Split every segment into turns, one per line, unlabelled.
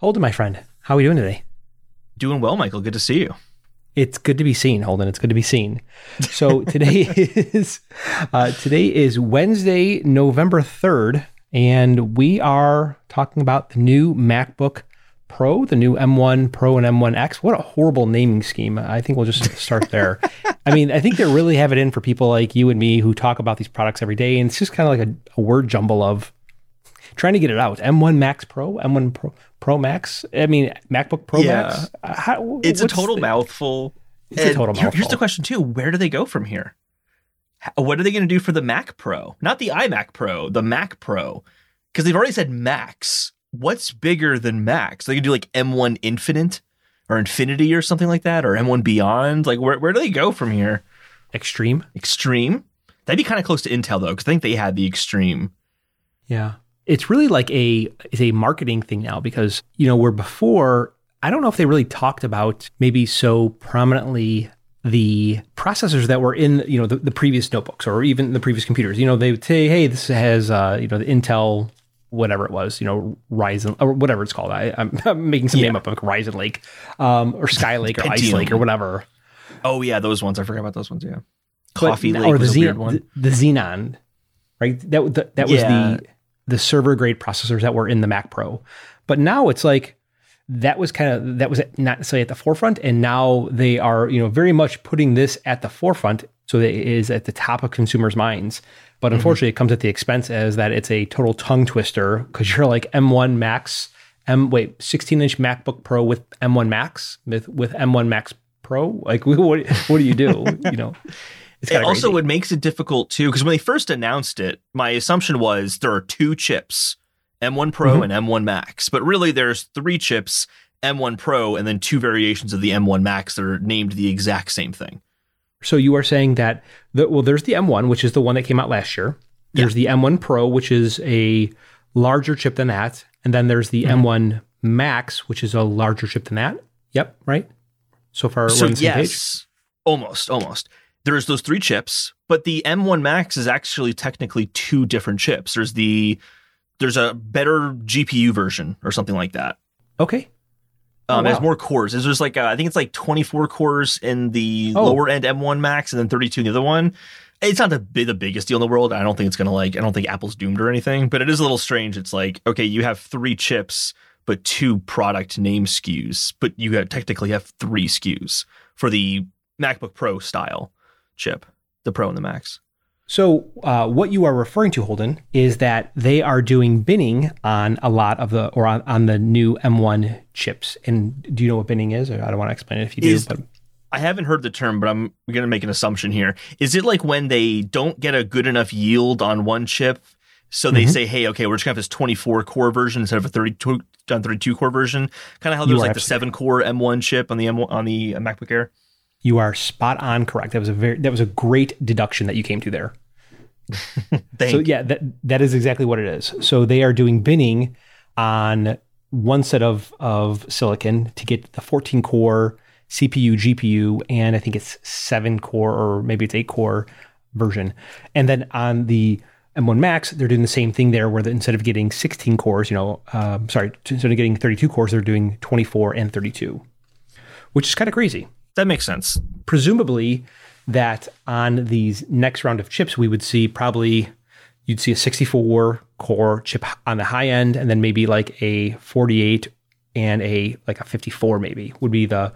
Holden, my friend, how are we doing today?
Doing well, Michael. Good to see you.
It's good to be seen, Holden. It's good to be seen. So today is uh, today is Wednesday, November third, and we are talking about the new MacBook Pro, the new M1 Pro and M1X. What a horrible naming scheme. I think we'll just start there. I mean, I think they really have it in for people like you and me who talk about these products every day, and it's just kind of like a, a word jumble of trying to get it out. M1 Max Pro, M1 Pro, Pro Max. I mean, MacBook Pro
Yeah.
Max. Uh, How,
It's a total
the-
mouthful.
It's a total
here- Here's the question too: Where do they go from here? What are they going to do for the Mac Pro? Not the iMac Pro, the Mac Pro, because they've already said Max. What's bigger than Max? They can do like M1 Infinite or Infinity or something like that, or M1 Beyond. Like where where do they go from here?
Extreme.
Extreme. That'd be kind of close to Intel though, because I think they had the Extreme.
Yeah. It's really like a a marketing thing now because, you know, where before I don't know if they really talked about maybe so prominently the processors that were in, you know, the, the previous notebooks or even the previous computers. You know, they would say, hey, this has uh, you know, the Intel whatever it was, you know, Ryzen or whatever it's called. I, I'm, I'm making some
Yeah.
name up like Ryzen Lake, um, or Skylake or Ice Lake or whatever.
Oh yeah, those ones. I forgot about those ones. Yeah.
But-
Coffee Lake
or the
was a weird one.
The, the Xeon, right? That that, that was
Yeah.
the the server grade processors that were in the Mac Pro. But now it's like that was kind of that was not necessarily at the forefront, and now they are you know very much putting this at the forefront, so that it is at the top of consumers' minds. But mm-hmm. unfortunately, it comes at the expense as that it's a total tongue twister because you're like M1 Max, M wait 16 inch MacBook Pro with M1 Max with with M1 Max Pro. Like what what do you do? you know. It's
It also
crazy.
what makes it difficult too, because when they first announced it, my assumption was there are two chips, M1 Pro
Mhm.
and M1 Max. But really there's three chips, M1 Pro, and then two variations of the M1 Max that are named the exact same thing.
So you are saying that the, well, there's the M1, which is the one that came out last year. There's the M1 Pro, which is a larger chip than that, and then there's the
Mhm.
M1 Max, which is a larger chip than that. Yep, right. So far,
so
we're on the same page.
yes, almost, almost. There's those three chips, but the M1 Max is actually technically two different chips. There's the there's a better GPU version or something like that.
Okay. Oh,
Um, It has more cores. There's just like uh, I think it's like 24 cores in the
Oh.
lower end M1 Max, and then 32 in the other one. It's not the the biggest deal in the world. I don't think it's gonna like. I don't think Apple's doomed or anything. But it is a little strange. It's like okay, you have three chips, but two product name SKUs, but you have, technically have three SKUs for the MacBook Pro style chip, the Pro and the Max.
So uh, what you are referring to, Holden, is that they are doing binning on a lot of the or on, on the new M1 chips. And do you know what binning is? Or I don't want to explain it if you do, but
I haven't heard the term, but I'm going to make an assumption here. Is it like when they don't get a good enough yield on one chip? So they
Mhm.
say, hey, okay, we're just going to have this 24 core version instead of a 32, 32 core version. Kind of how there's like the seven core M1 chip on the M1, on the MacBook Air.
You are spot on correct. That was a very that was a great deduction that you came to there.
Thank
So yeah, that that is exactly what it is. So they are doing binning on one set of of silicon to get the 14 core CPU, GPU, and I think it's seven core or maybe it's eight core version. And then on the M1 Max, they're doing the same thing there, where the, instead of getting 16 cores, you know, um, sorry, instead of getting 32 cores, they're doing 24 and 32, which is kind of crazy
that makes sense.
presumably that on these next round of chips we would see probably you'd see a 64 core chip on the high end and then maybe like a 48 and a like a 54 maybe would be the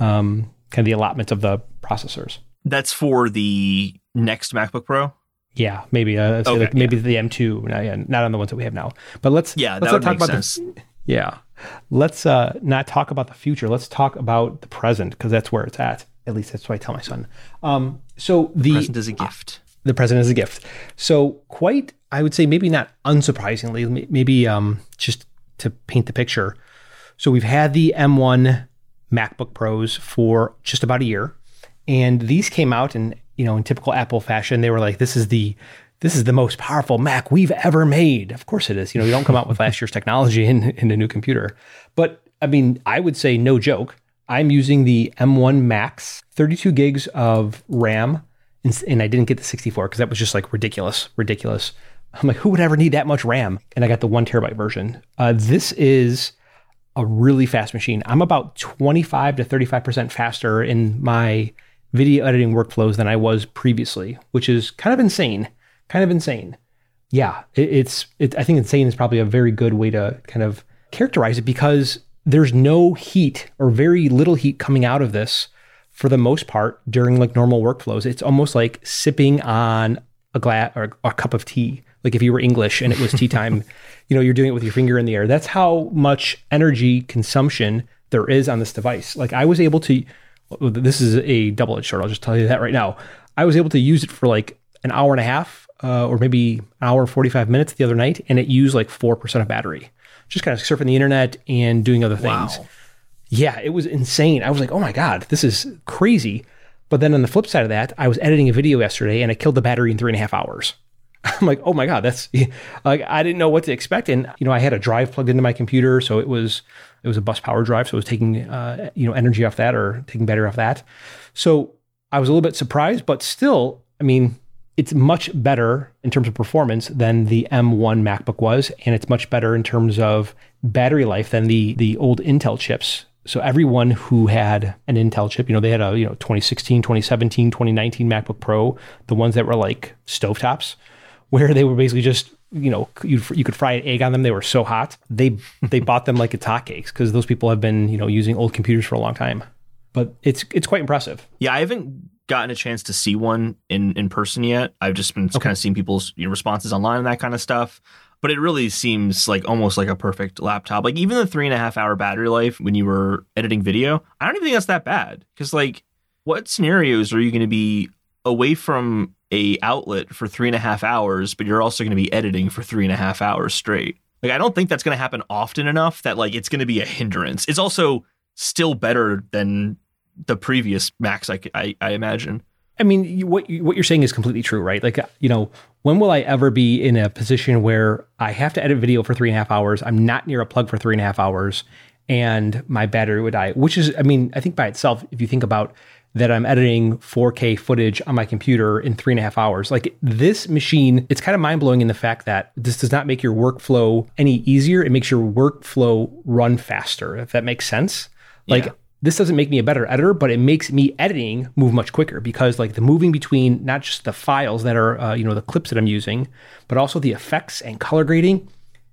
um, kind of the allotment of the processors
That's for the next MacBook Pro.
yeah maybe uh,
Okay,
like maybe the m2 not, yeah, not on the ones that we have now but let's
Yeah,
let's not
would
talk
make
about the-
sense.
Yeah. Let's uh, not talk about the future. Let's talk about the present because that's where it's at. At least that's what I tell my son. Um, so the
Present is a gift.
the present is a gift. So quite, I would say, maybe not unsurprisingly, maybe um, just to paint the picture. So we've had the M1 MacBook Pros for just about a year, and these came out and you know in typical Apple fashion, they were like, "This is the this is the most powerful Mac we've ever made." Of course it is. You know, you don't come out with last year's technology in, in a new computer, but I mean, I would say no joke. I'm using the M1 Max, 32 gigs of RAM, and, and I didn't get the 64 because that was just like ridiculous, ridiculous. I'm like, who would ever need that much RAM? And I got the one terabyte version. Uh, this is a really fast machine. I'm about 25 to 35% faster in my video editing workflows than I was previously, which is kind of insane. Kind of insane. Yeah, it, it's, it, I think insane is probably a very good way to kind of characterize it because there's no heat or very little heat coming out of this for the most part during like normal workflows. It's almost like sipping on a glass or a cup of tea. Like if you were English and it was tea time, you know, you're doing it with your finger in the air. That's how much energy consumption there is on this device. Like I was able to this is a double-edged sword. I'll just tell you that right now. I was able to use it for like an hour and a half, uh, or maybe an hour forty-five minutes the other night, and it used like four percent of battery. Just kind of surfing the internet and doing other things.
Wow.
Yeah, it was insane. I was like, oh my god, this is crazy. But then on the flip side of that, I was editing a video yesterday and I killed the battery in three and a half hours. I'm like, oh my god, that's like I didn't know what to expect, and you know I had a drive plugged into my computer, so it was it was a bus power drive, so it was taking uh, you know energy off that or taking battery off that. So I was a little bit surprised, but still, I mean, it's much better in terms of performance than the M1 MacBook was, and it's much better in terms of battery life than the the old Intel chips. So everyone who had an Intel chip, you know, they had a you know 2016, 2017, 2019 MacBook Pro, the ones that were like stovetops where they were basically just you know you you could fry an egg on them. They were so hot. They they bought them like it's hotcakes because those people have been you know using old computers for a long time. But it's it's quite impressive.
Yeah, I haven't gotten a chance to see one in in person yet. I've just been okay. kind of seeing people's you know, responses online and that kind of stuff. But it really seems like almost like a perfect laptop. Like even the three and a half hour battery life when you were editing video, I don't even think that's that bad. Because like, what scenarios are you going to be away from a outlet for three and a half hours, but you're also going to be editing for three and a half hours straight. Like I don't think that's going to happen often enough that like it's going to be a hindrance. It's also still better than the previous max. I, I, I imagine.
I mean, what what you're saying is completely true, right? Like, uh, you know, when will I ever be in a position where I have to edit video for three and a half hours? I'm not near a plug for three and a half hours, and my battery would die. Which is, I mean, I think by itself, if you think about that I'm editing 4K footage on my computer in three and a half hours. Like this machine, it's kind of mind blowing in the fact that this does not make your workflow any easier. It makes your workflow run faster, if that makes sense. Like, yeah. This doesn't make me a better editor, but it makes me editing move much quicker because, like, the moving between not just the files that are, uh, you know, the clips that I'm using, but also the effects and color grading.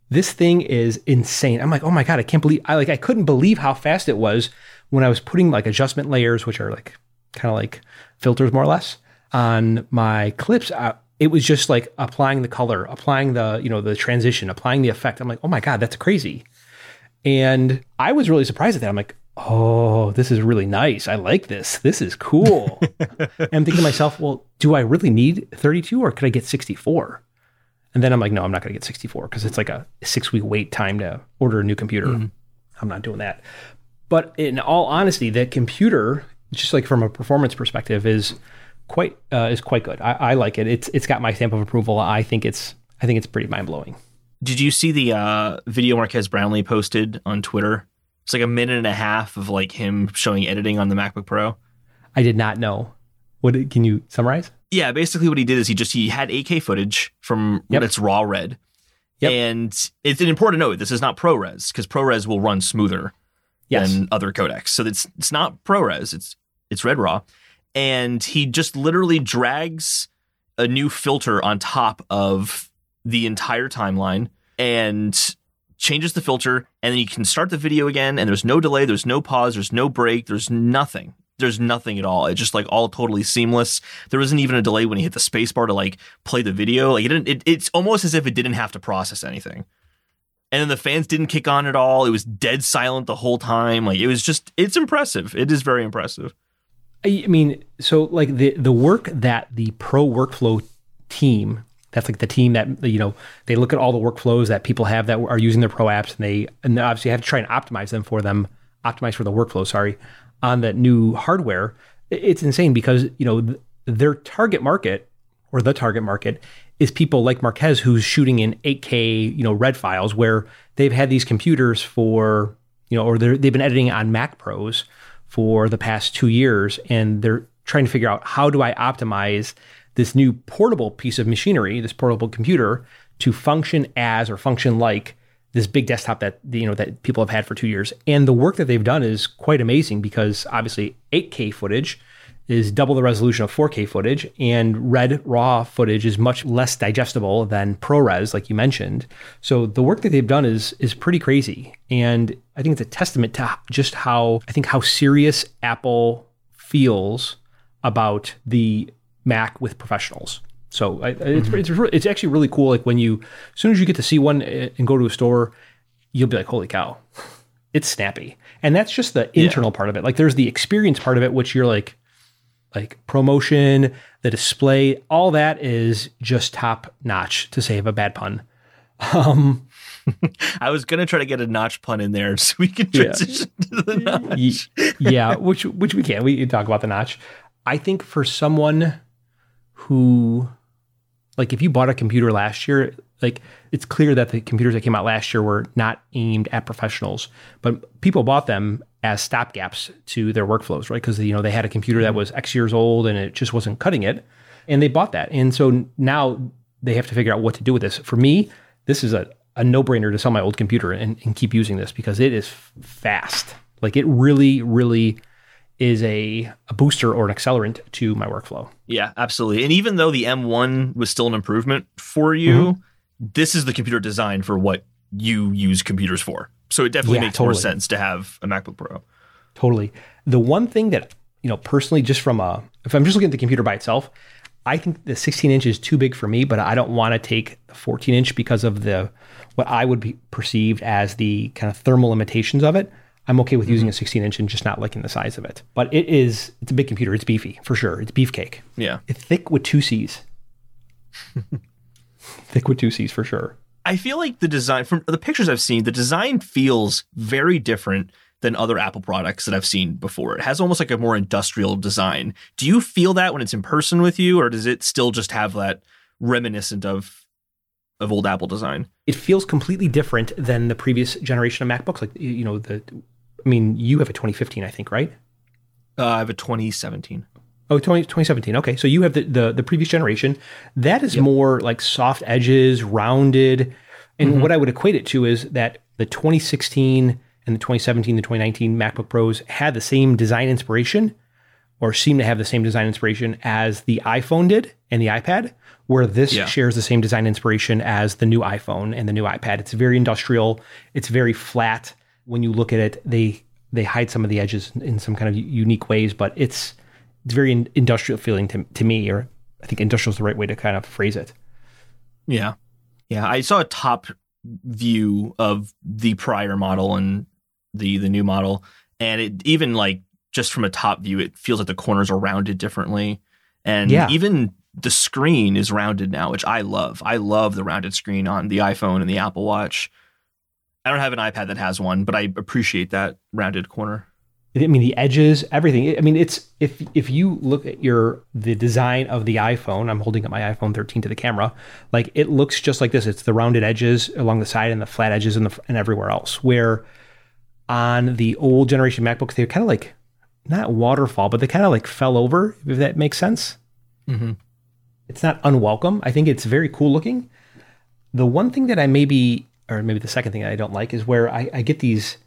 This thing is insane. I'm like, oh my god, I can't believe I like I couldn't believe how fast it was when I was putting like adjustment layers, which are like kind of like filters more or less on my clips. Uh, it was just like applying the color, applying the, you know, the transition, applying the effect. I'm like, oh my God, that's crazy. And I was really surprised at that. I'm like, oh, this is really nice. I like this. This is cool. and I'm thinking to myself, well, do I really need 32 or could I get 64? And then I'm like, no, I'm not going to get 64 because it's like a six week wait time to order a new computer. Mm-hmm. I'm not doing that. But in all honesty, the computer just like from a performance perspective, is quite uh, is quite good. I, I, like it. It's it's got my stamp of approval. I think it's I think it's pretty mind blowing.
Did you see the uh, video Marques Brownlee posted on Twitter? It's like a minute and a half of like him showing editing on the MacBook Pro.
I did not know. What can you summarize?
Yeah, basically what he did is he just he had 8K footage from yep. its raw red. Yep. And it's an important to note this is not ProRes because ProRes will run smoother yes. than other codecs. So it's it's not ProRes. It's it's red raw, and he just literally drags a new filter on top of the entire timeline and changes the filter, and then you can start the video again, and there's no delay, there's no pause, there's no break, there's nothing. There's nothing at all. It's just like all totally seamless. There wasn't even a delay when he hit the spacebar to like play the video. Like it, didn't, it, it's almost as if it didn't have to process anything. And then the fans didn't kick on at all. It was dead silent the whole time. Like it was just, it's impressive. It is very impressive.
I mean, so like the the work that the pro workflow team, that's like the team that you know they look at all the workflows that people have that are using their pro apps, and they and they obviously have to try and optimize them for them, optimize for the workflow. Sorry, on that new hardware. It's insane because you know their target market or the target market is people like Marques who's shooting in 8K, you know, red files where they've had these computers for, you know, or they've been editing on Mac Pros for the past two years, and they're trying to figure out how do I optimize this new portable piece of machinery, this portable computer, to function as or function like this big desktop that you know that people have had for two years. And the work that they've done is quite amazing because obviously 8K footage is double the resolution of 4K footage, and red raw footage is much less digestible than ProRes, like you mentioned. So the work that they've done is is pretty crazy, and I think it's a testament to just how I think how serious Apple feels about the Mac with professionals. So I, it's mm-hmm. it's it's actually really cool. Like when you as soon as you get to see one eh, and go to a store, you'll be like, "Holy cow, it's snappy!" And that's just the internal yeah. part of it. Like there's the experience part of it, which you're like, like ProMotion, the display, all that is just top notch. To save a bad pun. Um,
I was gonna try to get a notch pun in there so we can transition yeah. to the notch.
yeah, which which we can. We can talk about the notch. I think for someone who like if you bought a computer last year, like it's clear that the computers that came out last year were not aimed at professionals, but people bought them as stopgaps to their workflows, right? Because you know they had a computer that was X years old and it just wasn't cutting it, and they bought that, and so now they have to figure out what to do with this. For me, this is a, a no brainer to sell my old computer and, and keep using this because it is fast. Like it really, really is a, a booster or an accelerant to my workflow.
Yeah, absolutely. And even though the M1 was still an improvement for you, mm-hmm. this is the computer design for what you use computers for. So it definitely yeah, makes totally. more sense to have a MacBook Pro.
Totally. The one thing that, you know, personally, just from a, if I'm just looking at the computer by itself, I think the 16 inch is too big for me, but I don't want to take the 14 inch because of the, what I would be perceived as the kind of thermal limitations of it. I'm okay with using mm-hmm. a 16 inch and just not liking the size of it. But it is, it's a big computer. It's beefy for sure. It's beefcake.
Yeah.
It's thick with two C's. thick with two C's for sure.
I feel like the design, from the pictures I've seen, the design feels very different than other Apple products that I've seen before. It has almost like a more industrial design. Do you feel that when it's in person with you, or does it still just have that reminiscent of of old Apple design?
It feels completely different than the previous generation of MacBooks. Like you know the I mean, you have a 2015, I think, right?
Uh, I have a 2017.
Oh, 20, 2017. Okay. So you have the, the, the previous generation. That is yep. more like soft edges, rounded. And mm-hmm. what I would equate it to is that the 2016 and the 2017, the 2019 MacBook Pros had the same design inspiration or seem to have the same design inspiration as the iPhone did and the iPad, where this yeah. shares the same design inspiration as the new iPhone and the new iPad. It's very industrial. It's very flat when you look at it, they they hide some of the edges in some kind of unique ways, but it's it's very industrial feeling to to me, or I think industrial is the right way to kind of phrase it.
Yeah, yeah. I saw a top view of the prior model and the the new model, and it even like just from a top view, it feels like the corners are rounded differently, and yeah. even the screen is rounded now, which I love. I love the rounded screen on the iPhone and the Apple Watch. I don't have an iPad that has one, but I appreciate that rounded corner.
I mean the edges, everything. I mean it's if if you look at your the design of the iPhone, I'm holding up my iPhone 13 to the camera, like it looks just like this. It's the rounded edges along the side and the flat edges and the and everywhere else. Where on the old generation MacBooks, they kind of like not waterfall, but they kind of like fell over. If that makes sense. Mm-hmm. It's not unwelcome. I think it's very cool looking. The one thing that I maybe or maybe the second thing I don't like is where I, I get these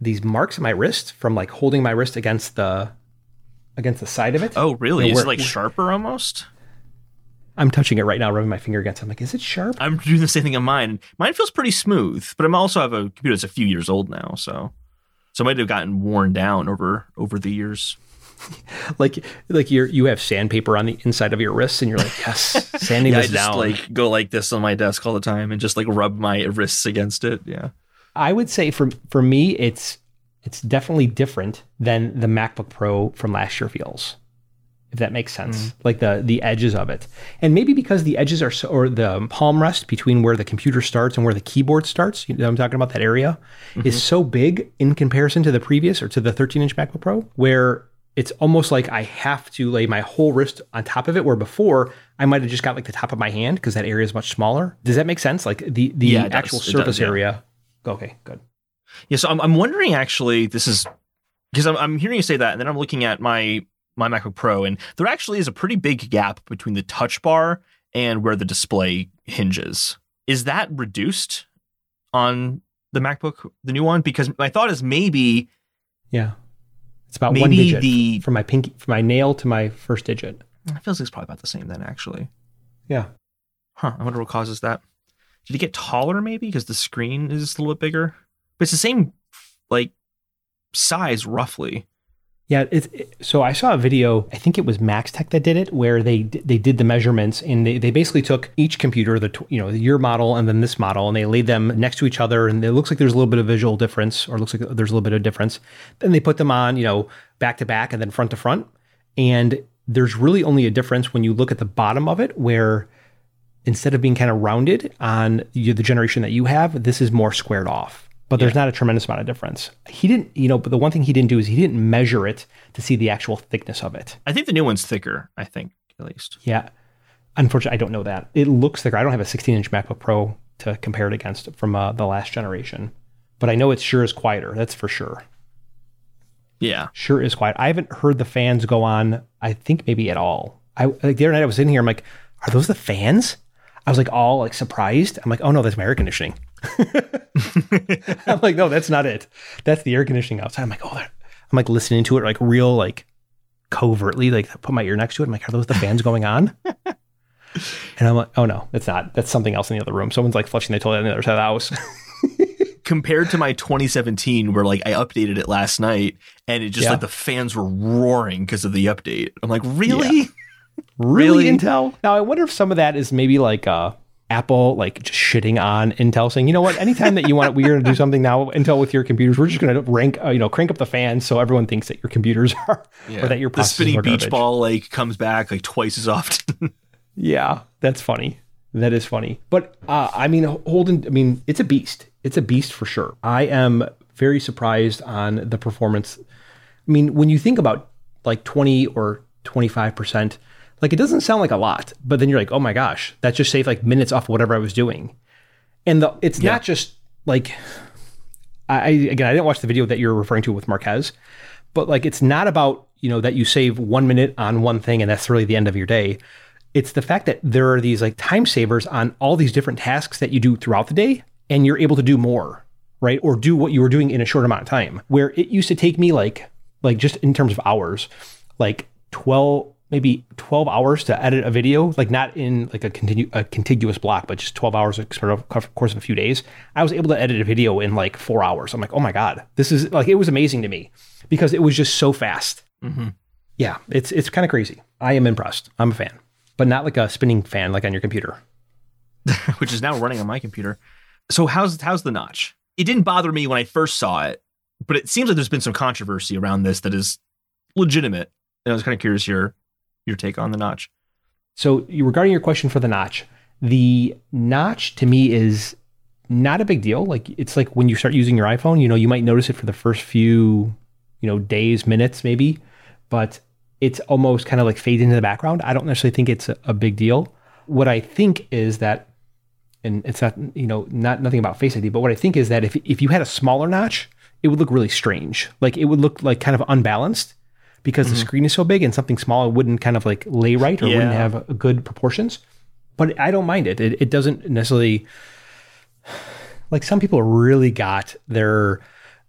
these marks on my wrist from like holding my wrist against the against the side of it.
Oh, really? You know, is it like sharper almost?
I'm touching it right now, rubbing my finger against it. I'm like, is it sharp?
I'm doing the same thing on mine. Mine feels pretty smooth, but I'm also have a computer that's a few years old now, so so it might have gotten worn down over over the years.
like like you you have sandpaper on the inside of your wrists, and you're like, yes, sanding yeah, this I just
down. Like go like this on my desk all the time, and just like rub my wrists against it. Yeah,
I would say for for me, it's it's definitely different than the MacBook Pro from last year feels. If that makes sense, mm like the the edges of it, and maybe because the edges are so, or the palm rest between where the computer starts and where the keyboard starts. You know, I'm talking about that area mm-hmm. is so big in comparison to the previous or to the 13 inch MacBook Pro, where it's almost like I have to lay my whole wrist on top of it. Where before I might have just got like the top of my hand because that area is much smaller. Does that make sense? Like the the yeah, actual does. surface does, yeah. area. Okay, good.
Yeah, so I'm I'm wondering actually. This is because I'm I'm hearing you say that, and then I'm looking at my my MacBook Pro, and there actually is a pretty big gap between the touch bar and where the display hinges. Is that reduced on the MacBook, the new one, because my thought is maybe
Yeah. It's about
Maybe
one digit
the-
from my pinky from my nail to my first digit.
it feels like it's probably about the same then actually.
Yeah.
Huh. I wonder what causes that. Did it get taller maybe because the screen is a little bit bigger? But it's the same like size roughly.
Yeah, it, so I saw a video. I think it was Max Tech that did it, where they they did the measurements and they, they basically took each computer, the you know your model and then this model, and they laid them next to each other, and it looks like there's a little bit of visual difference, or looks like there's a little bit of difference. Then they put them on, you know, back to back and then front to front, and there's really only a difference when you look at the bottom of it, where instead of being kind of rounded on the generation that you have, this is more squared off. But there's not a tremendous amount of difference. He didn't, you know, but the one thing he didn't do is he didn't measure it to see the actual thickness of it.
I think the new one's thicker, I think, at least.
Yeah. Unfortunately, I don't know that. It looks thicker. I don't have a 16 inch MacBook Pro to compare it against from uh, the last generation, but I know it sure is quieter. That's for sure.
Yeah.
Sure is quiet. I haven't heard the fans go on, I think maybe at all. I like the other night I was sitting here, I'm like, are those the fans? I was like all like surprised. I'm like, oh no, that's my air conditioning. I'm like, no, that's not it. That's the air conditioning outside. I'm like, oh. I'm like listening to it like real like covertly, like put my ear next to it. I'm like, are those the fans going on? and I'm like, oh no, that's not. That's something else in the other room. Someone's like flushing the toilet on the other side of the house.
Compared to my 2017, where like I updated it last night and it just
Yeah.
like the fans were roaring because of the update. I'm like, really?
Really,
Really?
Intel? Now I wonder if some of that is maybe like uh Apple like just shitting on Intel, saying, you know what? Anytime that you want, we're going to do something now, Intel with your computers, we're just going to rank, uh, you know, crank up the fans so everyone thinks that your computers are, or that your
the spinning
are
beach
garbage.
ball like comes back like twice as often.
Yeah, that's funny. That is funny. But uh, I mean, Holden, I mean, it's a beast. It's a beast for sure. I am very surprised on the performance. I mean, when you think about like 20 or 25%, like it doesn't sound like a lot, but then you're like, oh my gosh, that just saved like minutes off whatever I was doing. And the, it's
Yeah.
not just like, I, again, I didn't watch the video that you're referring to with Marques, but like it's not about, you know, that you save one minute on one thing and that's really the end of your day. It's the fact that there are these like time savers on all these different tasks that you do throughout the day and you're able to do more, right? Or do what you were doing in a short amount of time. Where it used to take me like like just in terms of hours, like 12 maybe 12 hours to edit a video, like not in like a continu- a contiguous block, but just 12 hours sort of course of a few days. I was able to edit a video in like 4 hours. I'm like, "Oh my god. This is like it was amazing to me because it was just so fast." Mm-hmm. Yeah, it's it's kind of crazy. I am impressed. I'm a fan, but not like a spinning fan like on your computer.
which is now running on my computer. So how's how's the notch? It didn't bother me when I first saw it, but it seems like there's been some controversy around this that is legitimate. And I was kind of curious your your take on the notch.
So, regarding your question for the notch, the notch to me is not a big deal. Like it's like when you start using your iPhone, you know, you might notice it for the first few, you know, days, minutes, maybe, but it's almost kind of like fade into the background. I don't necessarily think it's a, a big deal. What I think is that, and it's not, you know, not nothing about Face ID, but what I think is that if if you had a smaller notch, it would look really strange. Like it would look like kind of unbalanced because the mm-hmm. screen is so big and something small wouldn't kind of like lay right or wouldn't
Yeah.
have uh, good proportions. But I don't mind it. It, it doesn't necessarily like some people really got their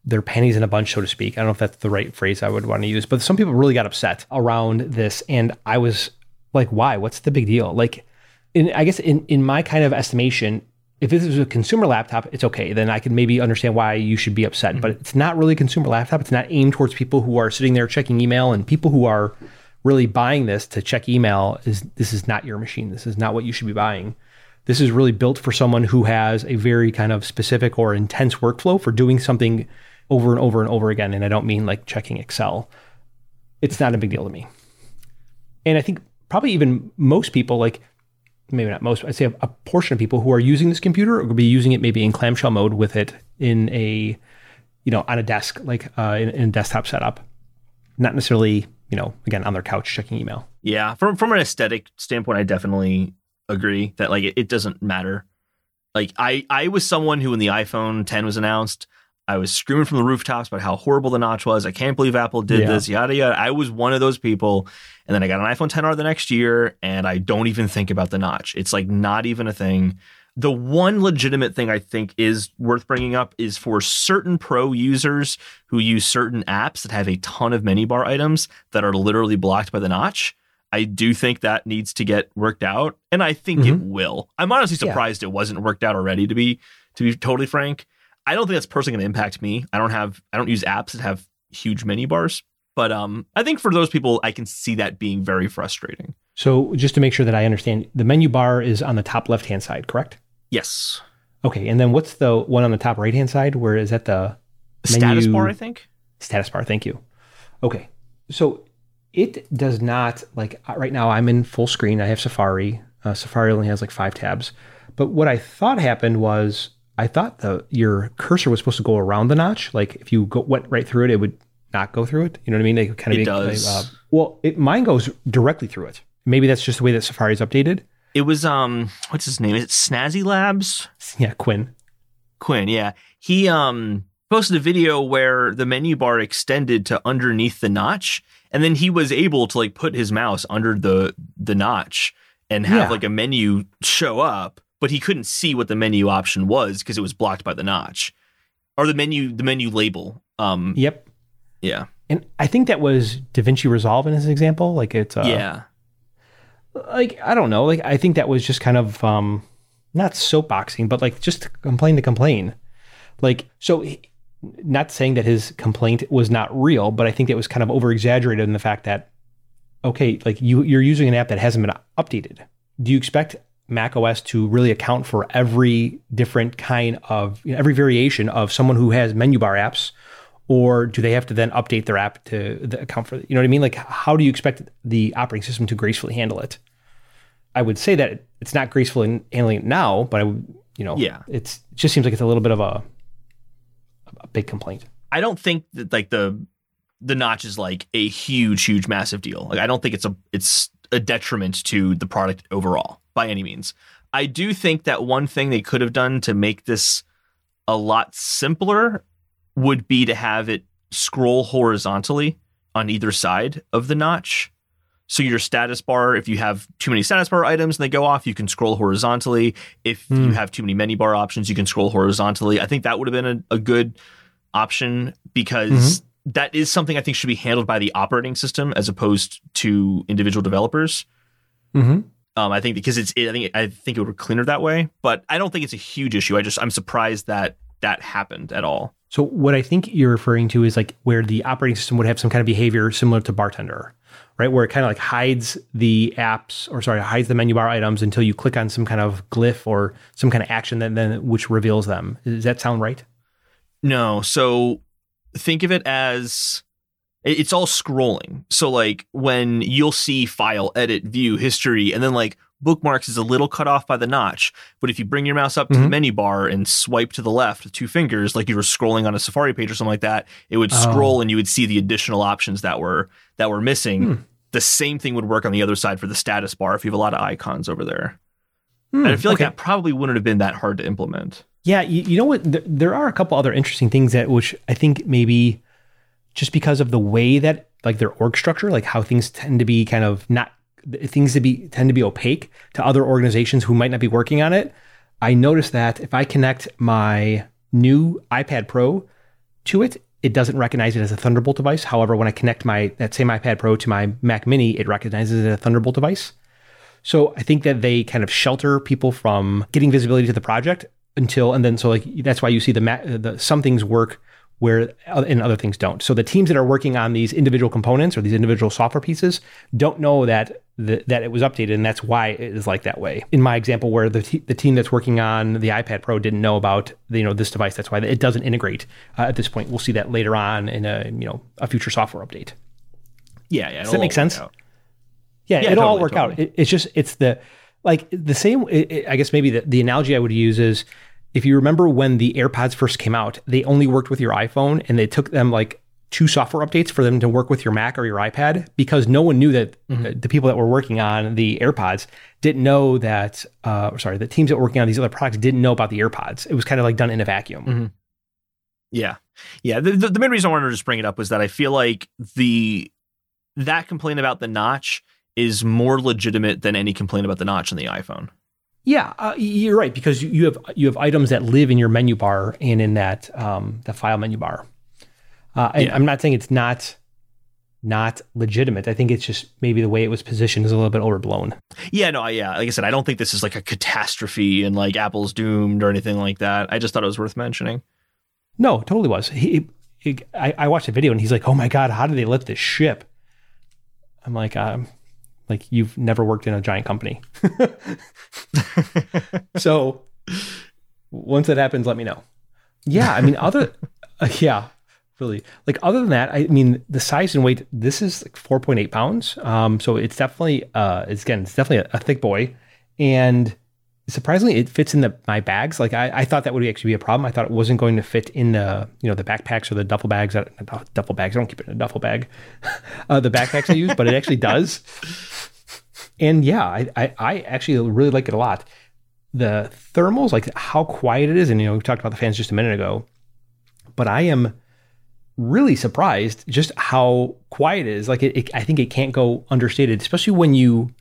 their panties in a bunch, so to speak. I don't know if that's the right phrase I would want to use, but some people really got upset around this, and I was like, "Why? What's the big deal?" Like, in I guess in in my kind of estimation, if this is a consumer laptop, it's okay. Then I can maybe understand why you should be upset. Mm-hmm. But it's not really a consumer laptop. It's not aimed towards people who are sitting there checking email and people who are really buying this to check email. Is this is not your machine? This is not what you should be buying. This is really built for someone who has a very kind of specific or intense workflow for doing something over and over and over again. And I don't mean like checking Excel. It's not a big deal to me. And I think probably even most people, like maybe not most, I'd say a, a portion of people who are using this computer or to be using it maybe in clamshell mode with it in a, you know, on a desk, like uh, in, in a desktop setup, not necessarily, you know, again, on their couch checking email.
Yeah, from from an aesthetic standpoint, I definitely agree that like it, it doesn't matter. Like I I was someone who when the iPhone 10 was announced, I was screaming from the rooftops about how horrible the notch was. I can't believe Apple did
Yeah.
this, yada yada. I was one of those people, and then I got an iPhone 10R the next year, and I don't even think about the notch. It's like not even a thing. The one legitimate thing I think is worth bringing up is for certain pro users who use certain apps that have a ton of menu bar items that are literally blocked by the notch. I do think that needs to get worked out, and I think mm-hmm. it will. I'm honestly surprised yeah. it wasn't worked out already. To be to be totally frank, I don't think that's personally going to impact me. I don't have I don't use apps that have huge menu bars, but um, I think for those people, I can see that being very frustrating.
So just to make sure that I understand, the menu bar is on the top left hand side, correct?
Yes.
Okay, and then what's the one on the top right hand side? Where is that the
status bar? I think
status bar. Thank you. Okay, so it does not like uh, right now. I'm in full screen. I have Safari. Uh, Safari only has like five tabs. But what I thought happened was I thought the your cursor was supposed to go around the notch. Like if you go, went right through it, it would not go through it. You know what I mean? They kind of
it be, does.
Uh, well, it, mine goes directly through it. Maybe that's just the way that Safari is updated.
It was um, what's his name? Is it Snazzy Labs?
Yeah, Quinn.
Quinn, yeah. He um posted a video where the menu bar extended to underneath the notch, and then he was able to like put his mouse under the the notch and have yeah. like a menu show up, but he couldn't see what the menu option was because it was blocked by the notch or the menu the menu label. Um,
yep.
Yeah.
And I think that was DaVinci Resolve in his example. Like it's uh,
yeah.
Like I don't know. Like I think that was just kind of um, not soapboxing, but like just complain to complain. Like so, not saying that his complaint was not real, but I think it was kind of over exaggerated in the fact that okay, like you you're using an app that hasn't been updated. Do you expect Mac OS to really account for every different kind of you know, every variation of someone who has menu bar apps or do they have to then update their app to the account for you know what I mean? Like how do you expect the operating system to gracefully handle it? I would say that it's not gracefully handling it now, but I would you know
yeah
it's it just seems like it's a little bit of a a big complaint.
I don't think that like the the notch is like a huge huge massive deal. Like I don't think it's a it's a detriment to the product overall by any means. I do think that one thing they could have done to make this a lot simpler would be to have it scroll horizontally on either side of the notch. So your status bar, if you have too many status bar items and they go off, you can scroll horizontally. If mm. you hmm. have too many menu bar options, you can scroll horizontally. I think that would have been a, a good option because mm-hmm. that is something I think should be handled by the operating system as opposed to individual developers.
Mm-hmm.
Um, I think because it's, it, I think I think it would be cleaner that way, but I don't think it's a huge issue. I just I'm surprised that that happened at all.
So what I think you're referring to is like where the operating system would have some kind of behavior similar to Bartender, right? Where it kind of like hides the apps or sorry, hides the menu bar items until you click on some kind of glyph or some kind of action that then which reveals them. Does that sound right?
No. So think of it as it's all scrolling. So like when you'll see file, edit, view, history, and then like bookmarks is a little cut off by the notch. But if you bring your mouse up to mm-hmm. the menu bar and swipe to the left with two fingers, like you were scrolling on a Safari page or something like that, it would scroll oh. and you would see the additional options that were that were missing. Hmm. The same thing would work on the other side for the status bar if you have a lot of icons over there. Hmm. And I feel like okay. that probably wouldn't have been that hard to implement.
Yeah, you, you know what? there are a couple other interesting things that which I think maybe just because of the way that like their org structure, like how things tend to be kind of not things to be tend to be opaque to other organizations who might not be working on it. I noticed that if I connect my new iPad Pro to it, it doesn't recognize it as a Thunderbolt device. However, when I connect my that same iPad Pro to my Mac Mini, it recognizes it as a Thunderbolt device. So I think that they kind of shelter people from getting visibility to the project until and then so like that's why you see the, the some things work where and other things don't. So the teams that are working on these individual components or these individual software pieces don't know that the, that it was updated, and that's why it is like that way. In my example, where the t- the team that's working on the iPad Pro didn't know about the, you know this device, that's why it doesn't integrate uh, at this point. We'll see that later on in a you know a future software update.
Yeah, yeah.
Does that make sense? Yeah, yeah, it'll totally, all work totally. out. It, it's just it's the like the same. It, I guess maybe the, the analogy I would use is if you remember when the AirPods first came out, they only worked with your iPhone and they took them like two software updates for them to work with your Mac or your iPad because no one knew that mm-hmm. the people that were working on the AirPods didn't know that, uh, sorry, the teams that were working on these other products didn't know about the AirPods. It was kind of like done in a vacuum.
Mm-hmm. Yeah. Yeah. The, the, the main reason I wanted to just bring it up was that I feel like the, that complaint about the notch is more legitimate than any complaint about the notch on the iPhone.
Yeah, uh, you're right because you, have you have items that live in your menu bar and in that um, the file menu bar. Uh,
Yeah.
I'm not saying it's not not legitimate. I think it's just maybe the way it was positioned is a little bit overblown.
Yeah, no, I, yeah. Like I said, I don't think this is like a catastrophe and like Apple's doomed or anything like that. I just thought it was worth mentioning.
No, totally was. He, he I, I watched a video and he's like, "Oh my god, how did they lift this ship?" I'm like, um, like you've never worked in a giant company. so once that happens, let me know. Yeah, I mean, other, uh, yeah, really. Like other than that, I mean, the size and weight. This is like 4.8 pounds. Um, so it's definitely, uh, it's again, it's definitely a, a thick boy, and surprisingly, it fits in the my bags. Like I, I thought that would actually be a problem. I thought it wasn't going to fit in the you know the backpacks or the duffel bags. Not duffel bags. I don't keep it in a duffel bag. uh, the backpacks I use, but it actually does. And yeah, I, I I actually really like it a lot. The thermals, like how quiet it is, and you know we talked about the fans just a minute ago, but I am really surprised just how quiet it is. Like it, it I think it can't go understated, especially when you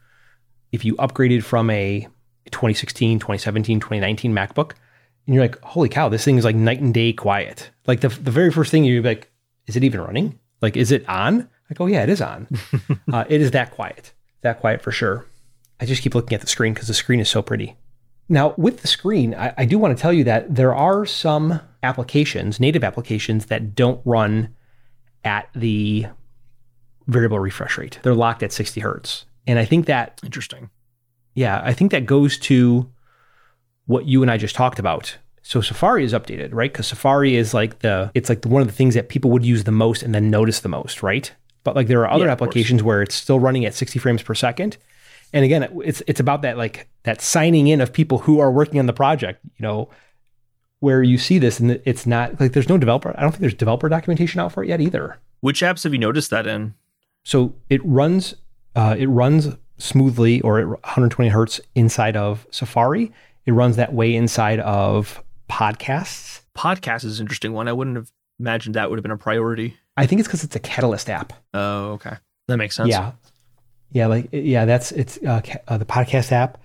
if you upgraded from a 2016, 2017, 2019 MacBook, and you're like, holy cow, this thing is like night and day quiet. Like the the very first thing you're like, is it even running? Like, is it on? Like, oh yeah, it is on. uh, it is that quiet, that quiet for sure. I just keep looking at the screen because the screen is so pretty. Now, with the screen, I, I do want to tell you that there are some applications, native applications, that don't run at the variable refresh rate. They're locked at 60 hertz. And I think that
Interesting.
Yeah, I think that goes to what you and I just talked about. So Safari is updated, right? Because Safari is like the it's like the, one of the things that people would use the most and then notice the most, right? But like there are other
Yeah,
applications where it's still running at 60 frames per second. And again, it's it's about that like that signing in of people who are working on the project, you know, where you see this and it's not like there's no developer. I don't think there's developer documentation out for it yet either.
Which apps have you noticed that in?
So it runs uh, it runs smoothly or at 120 hertz inside of Safari. It runs that way inside of podcasts.
Podcast is an interesting one. I wouldn't have imagined that would have been a priority.
I think it's because it's a Catalyst app.
Oh, okay. That makes sense.
Yeah, yeah, like yeah, that's it's uh, uh, the podcast app.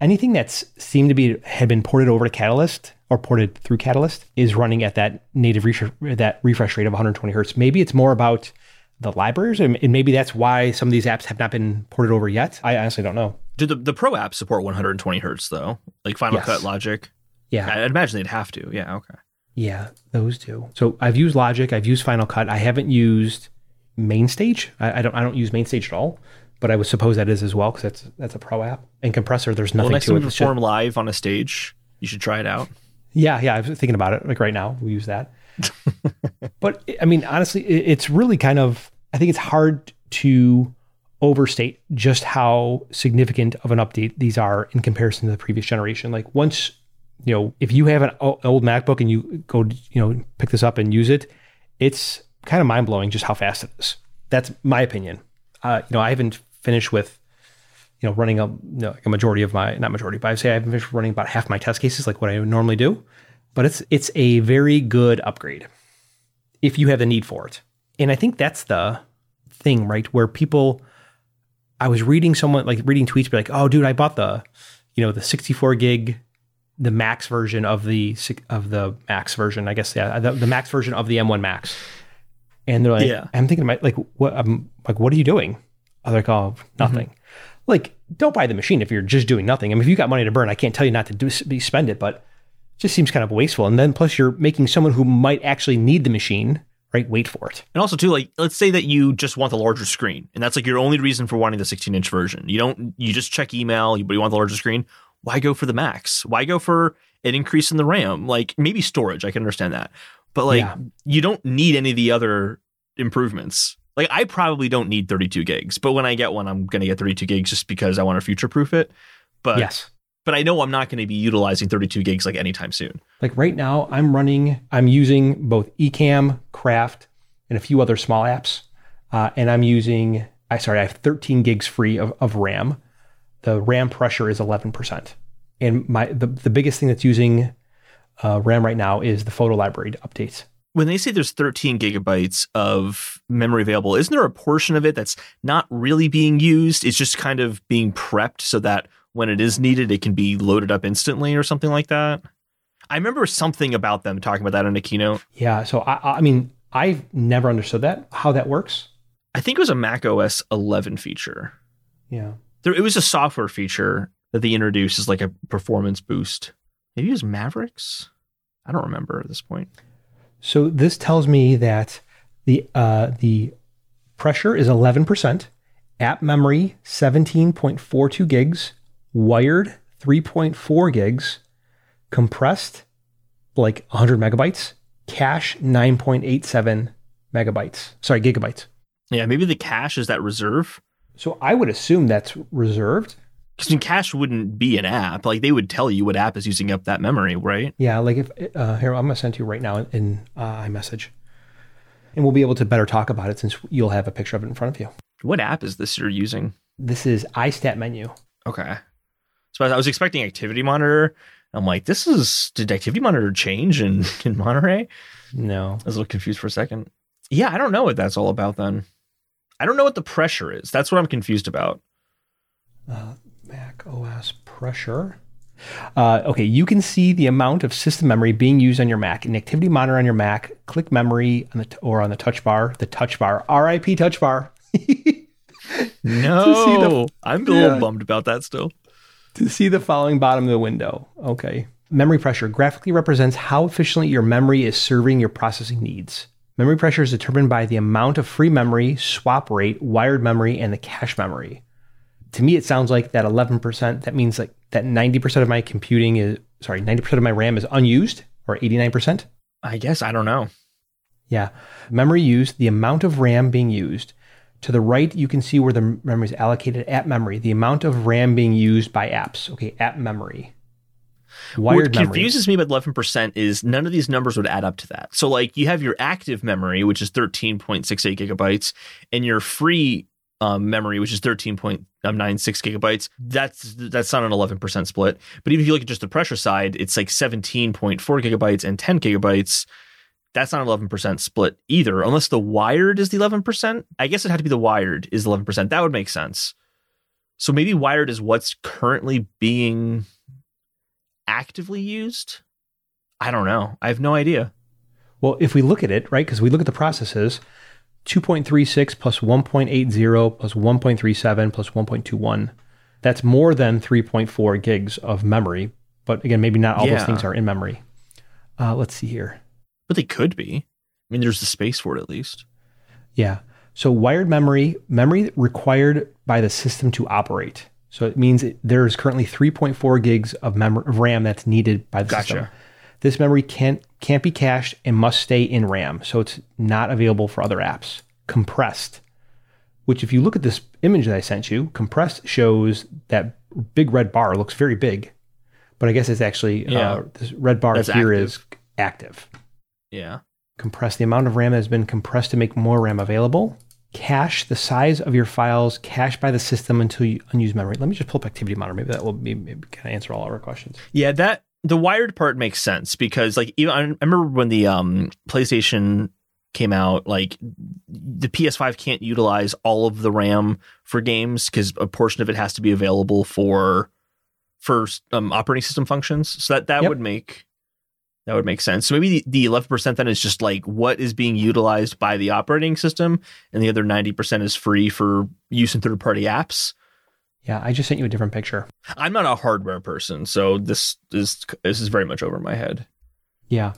Anything that's seemed to be had been ported over to Catalyst or ported through Catalyst is running at that native refresh that refresh rate of 120 hertz. Maybe it's more about the libraries, and and maybe that's why some of these apps have not been ported over yet. I honestly don't know.
Do the, the Pro apps support 120 hertz though? Like Final
Yes.
Cut, Logic?
Yeah,
I'd imagine they'd have to. Yeah. Okay.
Yeah, those do. So I've used Logic, I've used Final Cut. I haven't used MainStage. I, I don't. I don't use MainStage at all. But I would suppose that is as well because that's that's a pro app. And compressor, there's
Well,
nothing
next
to
time
it.
you
It's just-
perform live on a stage, you should try it out.
yeah, yeah. I was thinking about it. Like right now, we use that. but I mean, honestly, it's really kind of. I think it's hard to overstate just how significant of an update these are in comparison to the previous generation. Like once, you know, if you have an old MacBook and you go, you know, pick this up and use it, it's kind of mind blowing just how fast it is. That's my opinion. Uh, you know, I haven't finished with, you know, running a, you know, a majority of my, not majority, but I say I've finished running about half my test cases, like what I normally do. But it's it's a very good upgrade if you have the need for it. And I think that's the thing, right? Where people, I was reading someone like reading tweets, be like, "Oh, dude, I bought the, you know, the 64 gig, the max version of the of the max version. I guess yeah, the, the max version of the M1 Max." And they're like,
Yeah.
"I'm thinking, about like, what? I'm like, what are you doing?" I'm like, "Oh, nothing." Mm-hmm. Like, don't buy the machine if you're just doing nothing. I mean, if you got money to burn, I can't tell you not to do be spend it, but just seems kind of wasteful. And then plus, you're making someone who might actually need the machine, right? Wait for it.
And also too, like let's say that you just want the larger screen, and that's like your only reason for wanting the 16 inch version. You don't, you just check email, but you want the larger screen. Why go for the max? Why go for an increase in the RAM? Like maybe storage, I can understand that, but like
Yeah.
you don't need any of the other improvements. Like I probably don't need 32 gigs, but when I get one, I'm gonna get 32 gigs just because I want to future proof it. But
yes.
But I know I'm not going to be utilizing 32 gigs like anytime soon.
Like right now, I'm running, I'm using both Ecamm, Craft, and a few other small apps. Uh, and I'm using, I sorry, I have 13 gigs free of, of RAM. The RAM pressure is 11%. And my the, the biggest thing that's using uh, RAM right now is the photo library updates.
when they say there's 13 gigabytes of memory available, isn't there a portion of it that's not really being used? It's just kind of being prepped so that when it is needed, it can be loaded up instantly or something like that. I remember something about them talking about that in a keynote.
Yeah. So I, I mean, I've never understood that how that works.
I think it was a Mac OS 11 feature.
Yeah.
There, it was a software feature that they introduced as like a performance boost. Maybe it was Mavericks. I don't remember at this point.
So this tells me that the uh, the pressure is 11%, app memory 17.42 gigs, wired 3.4 gigs, compressed like 100 megabytes, cache 9.87 megabytes. Sorry, gigabytes.
Yeah, maybe the cache is that reserve.
So I would assume that's reserved.
Because in cache wouldn't be an app. Like they would tell you what app is using up that memory, right?
Yeah, like if uh, here I'm gonna send to you right now in uh, iMessage, and we'll be able to better talk about it since you'll have a picture of it in front of you.
What app is this you're using?
This is iStat menu.
Okay. So I was expecting Activity Monitor. I'm like, this is did Activity Monitor change in in Monterey?
No,
I was a little confused for a second. Yeah, I don't know what that's all about then. I don't know what the pressure is. That's what I'm confused about.
Uh, Mac OS pressure. Uh, okay, you can see the amount of system memory being used on your Mac. In Activity Monitor on your Mac, click memory on the t- or on the touch bar. The touch bar, RIP touch bar.
no, the, I'm a little yeah, bummed about that still.
To see the following bottom of the window. Okay. Memory pressure graphically represents how efficiently your memory is serving your processing needs. Memory pressure is determined by the amount of free memory, swap rate, wired memory, and the cache memory. To me, it sounds like that 11%, that means like that 90% of my computing is, sorry, 90% of my RAM is unused or 89%.
I guess, I don't know.
Yeah. Memory used, the amount of RAM being used. To the right, you can see where the memory is allocated at memory, the amount of RAM being used by apps. Okay, at memory.
Wired what confuses memory. me about 11% is none of these numbers would add up to that. So, like, you have your active memory, which is 13.68 gigabytes, and your free um, memory, which is 13.96 gigabytes. That's that's not an 11% split. But even if you look at just the pressure side, it's like 17.4 gigabytes and 10 gigabytes. That's not an 11% split either, unless the wired is the 11%. I guess it had to be the wired is 11%. That would make sense. So maybe wired is what's currently being actively used? I don't know. I have no idea.
Well, if we look at it, right, because we look at the processes 2.36 plus 1.80 plus 1.37 plus 1.21, that's more than 3.4 gigs of memory. But again, maybe not all yeah. those things are in memory. Uh, let's see here.
But they could be. I mean, there's the space for it at least.
Yeah. So wired memory, memory required by the system to operate. So it means there's currently 3.4 gigs of, mem- of RAM that's needed by the gotcha. system. This memory can't can't be cached and must stay in RAM, so it's not available for other apps. Compressed, which if you look at this image that I sent you, compressed shows that big red bar looks very big, but I guess it's actually uh, yeah. uh, this red bar That's here active. is active.
Yeah.
Compress The amount of RAM that has been compressed to make more RAM available cache the size of your files cached by the system until you unused memory. Let me just pull up Activity Monitor. Maybe that will be maybe kind of answer all our questions.
Yeah, that the wired part makes sense because like even I remember when the um, PlayStation came out, like the PS5 can't utilize all of the RAM for games because a portion of it has to be available for for um, operating system functions. So that that yep. would make that would make sense. So maybe the eleven percent then is just like what is being utilized by the operating system, and the other ninety percent is free for use in third party apps.
Yeah, I just sent you a different picture.
I'm not a hardware person, so this is this is very much over my head.
Yeah.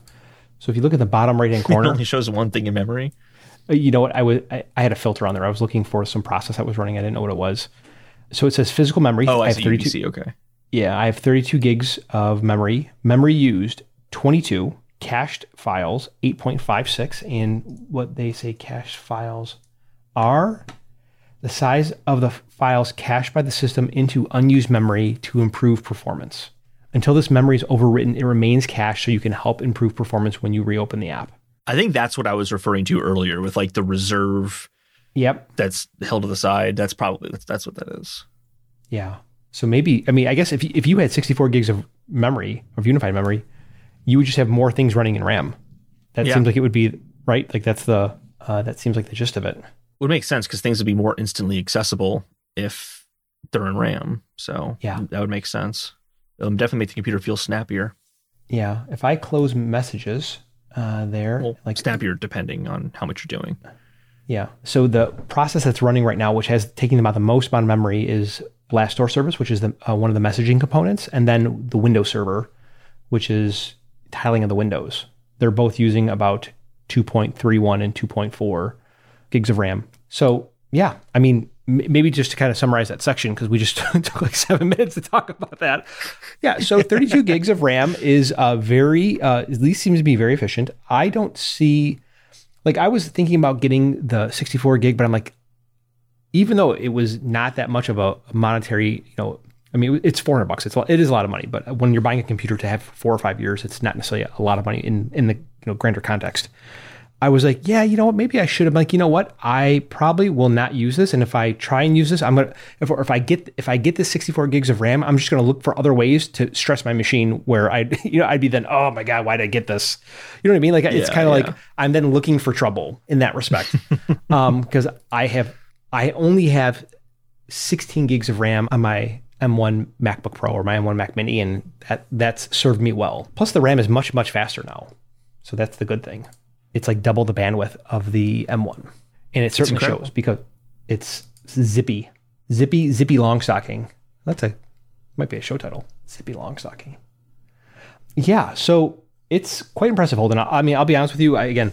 So if you look at the bottom right hand corner,
it only shows one thing in memory.
Uh, you know what? I was I, I, had a filter on there. I was looking for some process that was running. I didn't know what it was. So it says physical memory.
Oh, I, I have 32. UBC, okay.
Yeah, I have 32 gigs of memory. Memory used 22 cached files 8.56 and what they say cached files are. The size of the files cached by the system into unused memory to improve performance. Until this memory is overwritten it remains cached so you can help improve performance when you reopen the app.
I think that's what i was referring to earlier with like the reserve
yep.
that's held to the side. That's probably that's, that's what that is.
Yeah. So maybe i mean i guess if you, if you had 64 gigs of memory of unified memory you would just have more things running in RAM. That yeah. seems like it would be right. Like that's the uh, that seems like the gist of it.
Would make sense because things would be more instantly accessible if they're in RAM. So
Yeah.
that would make sense. It'll definitely make the computer feel snappier.
Yeah. If I close messages uh, there,
Well,
like
snappier depending on how much you're doing.
Yeah. So the process that's running right now, which has taken about the most amount of memory, is Blastdoor service, which is the, uh, one of the messaging components, and then the Windows server, which is tiling of the windows. They're both using about 2.31 and 2.4 gigs of RAM. So yeah, I mean, m- maybe just to kind of summarize that section because we just took like seven minutes to talk about that. Yeah. So 32 gigs of RAM is uh, very, uh, at least seems to be very efficient. I don't see like I was thinking about getting the 64 gig, but I'm like, even though it was not that much of a monetary, you know, I mean, it's 400 bucks. It's a lot, it is a lot of money, but when you're buying a computer to have four or five years, it's not necessarily a lot of money in in the you know grander context. I was like, yeah, you know what? Maybe I should. I'm like, you know what? I probably will not use this, and if I try and use this, I'm gonna if, or if I get if I get this 64 gigs of RAM, I'm just gonna look for other ways to stress my machine where I you know I'd be then, oh my god, why did I get this? You know what I mean? Like it's kind of
yeah.
like I'm then looking for trouble in that respect, um, because I have I only have 16 gigs of RAM on my M1 MacBook Pro or my M1 Mac Mini, and that that's served me well. Plus, the RAM is much much faster now, so that's the good thing. It's like double the bandwidth of the M1, and it certainly shows because it's zippy, zippy, zippy long stocking. That's a might be a show title, zippy long stocking. Yeah, so it's quite impressive, Holden. I I mean, I'll be honest with you. I, again,